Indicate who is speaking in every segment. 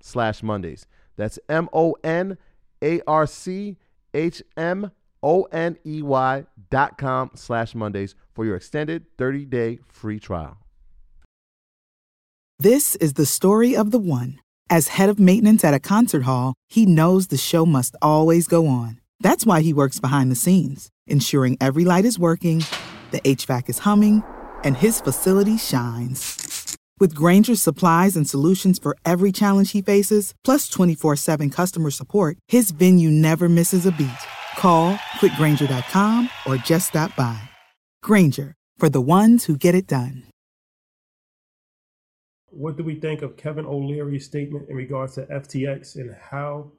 Speaker 1: slash Mondays. That's M O N A R C H M O N E Y dot com slash Mondays for your extended 30 day free trial.
Speaker 2: This is the story of the one. As head of maintenance at a concert hall, he knows the show must always go on. That's why he works behind the scenes, ensuring every light is working, the HVAC is humming, and his facility shines. With Grainger's supplies and solutions for every challenge he faces, plus 24 7 customer support, his venue never misses a beat. Call quickgranger.com or just stop by. Granger, for the ones who get it done.
Speaker 3: What do we think of Kevin O'Leary's statement in regards to FTX and how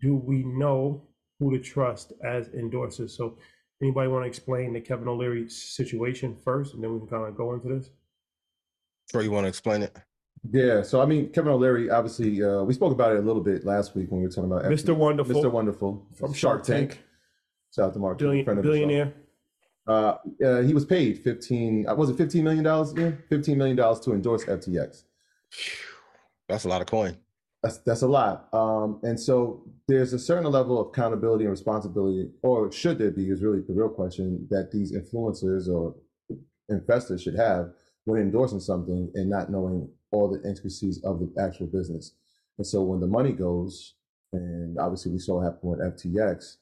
Speaker 3: do we know who to trust as endorsers? So, anybody want to explain the Kevin O'Leary situation first, and then we can kind of go into this?
Speaker 4: Troy, you want to explain it?
Speaker 5: Yeah, so I mean, Kevin O'Leary, obviously, uh, we spoke about it a little bit last week when we were talking about
Speaker 3: Mr. Wonderful.
Speaker 5: Mr. Wonderful
Speaker 3: From Shark Tank.
Speaker 5: Shout out to Mark,
Speaker 3: Billion,
Speaker 5: friend of the show.
Speaker 3: billionaire.
Speaker 5: Uh, uh, he was paid fifteen. Uh, was it fifteen million dollars? Yeah, fifteen million dollars to endorse FTX.
Speaker 4: That's a lot of coin.
Speaker 5: That's that's a lot. Um, and so there's a certain level of accountability and responsibility, or should there be? Is really the real question that these influencers or investors should have when endorsing something and not knowing all the intricacies of the actual business. And so when the money goes, and obviously we saw what happened with FTX,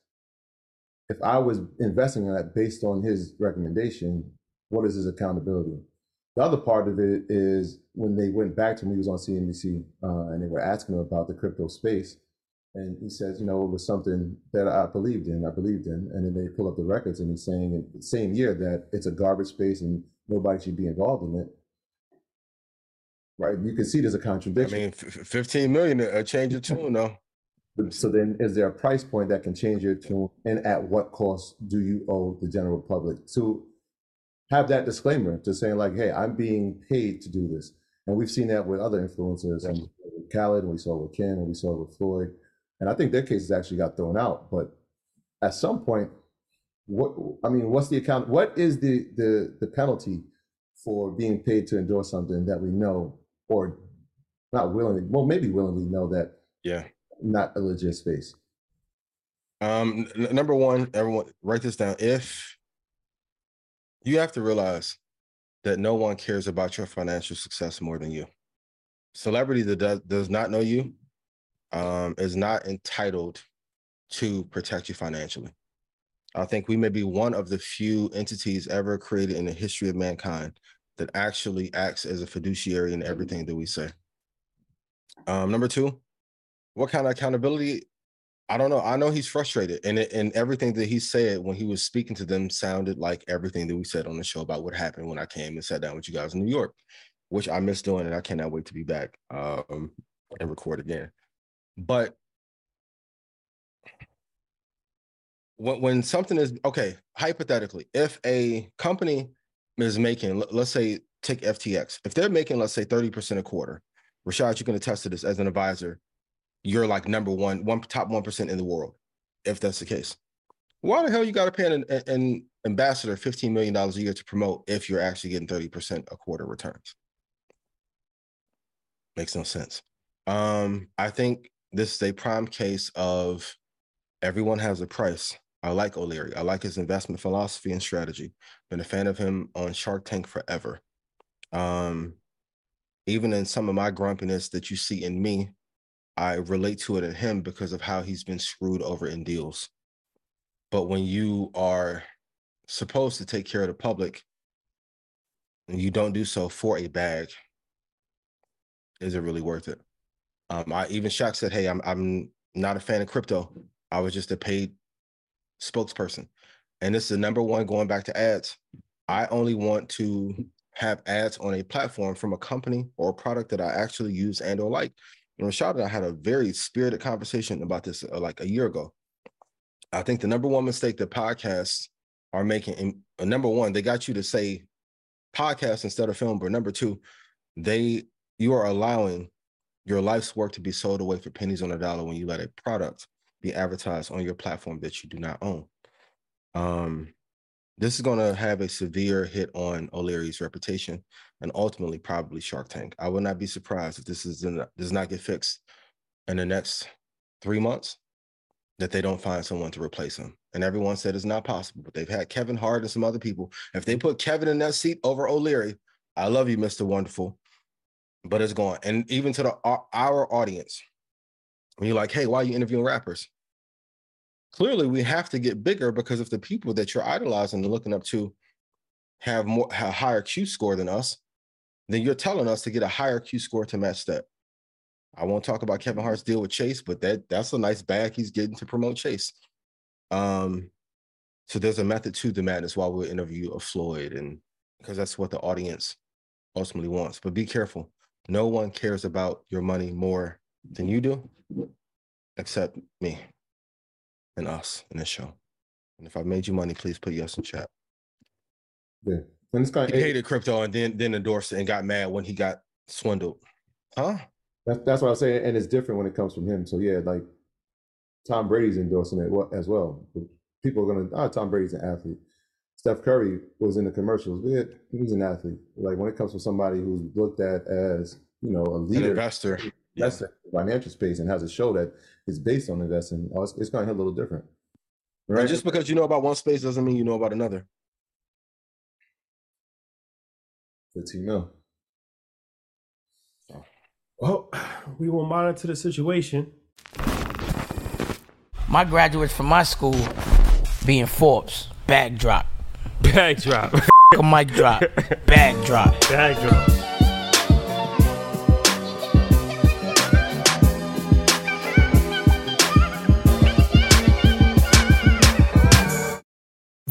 Speaker 5: if I was investing in that based on his recommendation, what is his accountability? The other part of it is when they went back to him, he was on CNBC, uh, and they were asking him about the crypto space. And he says, you know, it was something that I believed in, I believed in. And then they pull up the records and he's saying in the same year that it's a garbage space and nobody should be involved in it. Right? You can see there's a contradiction.
Speaker 4: I mean, f- f- 15 million to change your tune, though.
Speaker 5: So then, is there a price point that can change your tune, and at what cost do you owe the general public to have that disclaimer to saying like, "Hey, I'm being paid to do this," and we've seen that with other influencers, and with Khaled, and we saw it with Ken, and we saw it with Floyd, and I think their cases actually got thrown out. But at some point, what I mean, what's the account? What is the the the penalty for being paid to endorse something that we know or not willingly, well, maybe willingly know that
Speaker 4: Yeah.
Speaker 5: not a legit space.
Speaker 4: Um, n- number one, everyone write this down. If you have to realize that no one cares about your financial success more than you. Celebrity that does, does not know you um, is not entitled to protect you financially. I think we may be one of the few entities ever created in the history of mankind that actually acts as a fiduciary in everything that we say. Um, number two, what kind of accountability I don't know. I know he's frustrated, and it, and everything that he said when he was speaking to them sounded like everything that we said on the show about what happened when I came and sat down with you guys in New York, which I miss doing, and I cannot wait to be back um, and record again. But when when something is okay, hypothetically, if a company is making, let's say, take FTX, if they're making, let's say, thirty percent a quarter, Rashad, you can attest to this as an advisor you're like number one, one top one percent in the world, if that's the case. Why the hell you got to pay an, an ambassador fifteen million dollars a year to promote if you're actually getting thirty percent a quarter returns? Makes no sense. Um, I think this is a prime case of everyone has a price. I like O'Leary. I like his investment philosophy and strategy. Been a fan of him on Shark Tank forever. Um, even in some of my grumpiness that you see in me, I relate to it in him because of how he's been screwed over in deals. But when you are supposed to take care of the public and you don't do so for a bag, is it really worth it? Um, I even Shaq said, "Hey, I'm I'm not a fan of crypto. I was just a paid spokesperson." And this is the number one going back to ads. I only want to have ads on a platform from a company or a product that I actually use and or like. And Rashad and I had a very spirited conversation about this uh, like a year ago. I think the number one mistake that podcasts are making, uh, number one, they got you to say podcast instead of film, but number two, they you are allowing your life's work to be sold away for pennies on a dollar when you let a product be advertised on your platform that you do not own. Um, this is going to have a severe hit on O'Leary's reputation and ultimately probably Shark Tank. I would not be surprised if this is in, does not get fixed in the next three months that they don't find someone to replace him. And everyone said it's not possible, but they've had Kevin Hart and some other people. If they put Kevin in that seat over O'Leary, I love you, Mr. Wonderful, but it's gone. And even to the our audience, when you're like, hey, why are you interviewing rappers? Clearly we have to get bigger because if the people that you're idolizing and looking up to have more a higher Q score than us, then you're telling us to get a higher Q score to match that. I won't talk about Kevin Hart's deal with Chase, but that that's a nice bag he's getting to promote Chase. Um, so there's a method to the madness while we interview a Floyd, and because that's what the audience ultimately wants. But be careful. No one cares about your money more than you do, except me and us in this show. And if I made you money, please put yes in chat.
Speaker 5: Yeah. And it's kind
Speaker 4: of, he hated crypto and then then endorsed it and got mad when he got swindled. Huh?
Speaker 5: That's that's what I'm saying. And it's different when it comes from him. So yeah, like Tom Brady's endorsing it as well. People are gonna oh Tom Brady's an athlete. Steph Curry was in the commercials. Yeah, he's an athlete. Like when it comes from somebody who's looked at as, you know, a leader,
Speaker 4: an investor,
Speaker 5: that's yeah. the financial space and has a show that is based on investing. Oh, it's, it's going to hit a little different.
Speaker 4: Right. And just because you know about one space doesn't mean you know about another.
Speaker 5: Good to know.
Speaker 3: Well, we will monitor the situation.
Speaker 6: My graduates from my school being Forbes, bag drop.
Speaker 3: Bag drop.
Speaker 6: a mic drop. Bag drop.
Speaker 3: Bag drop.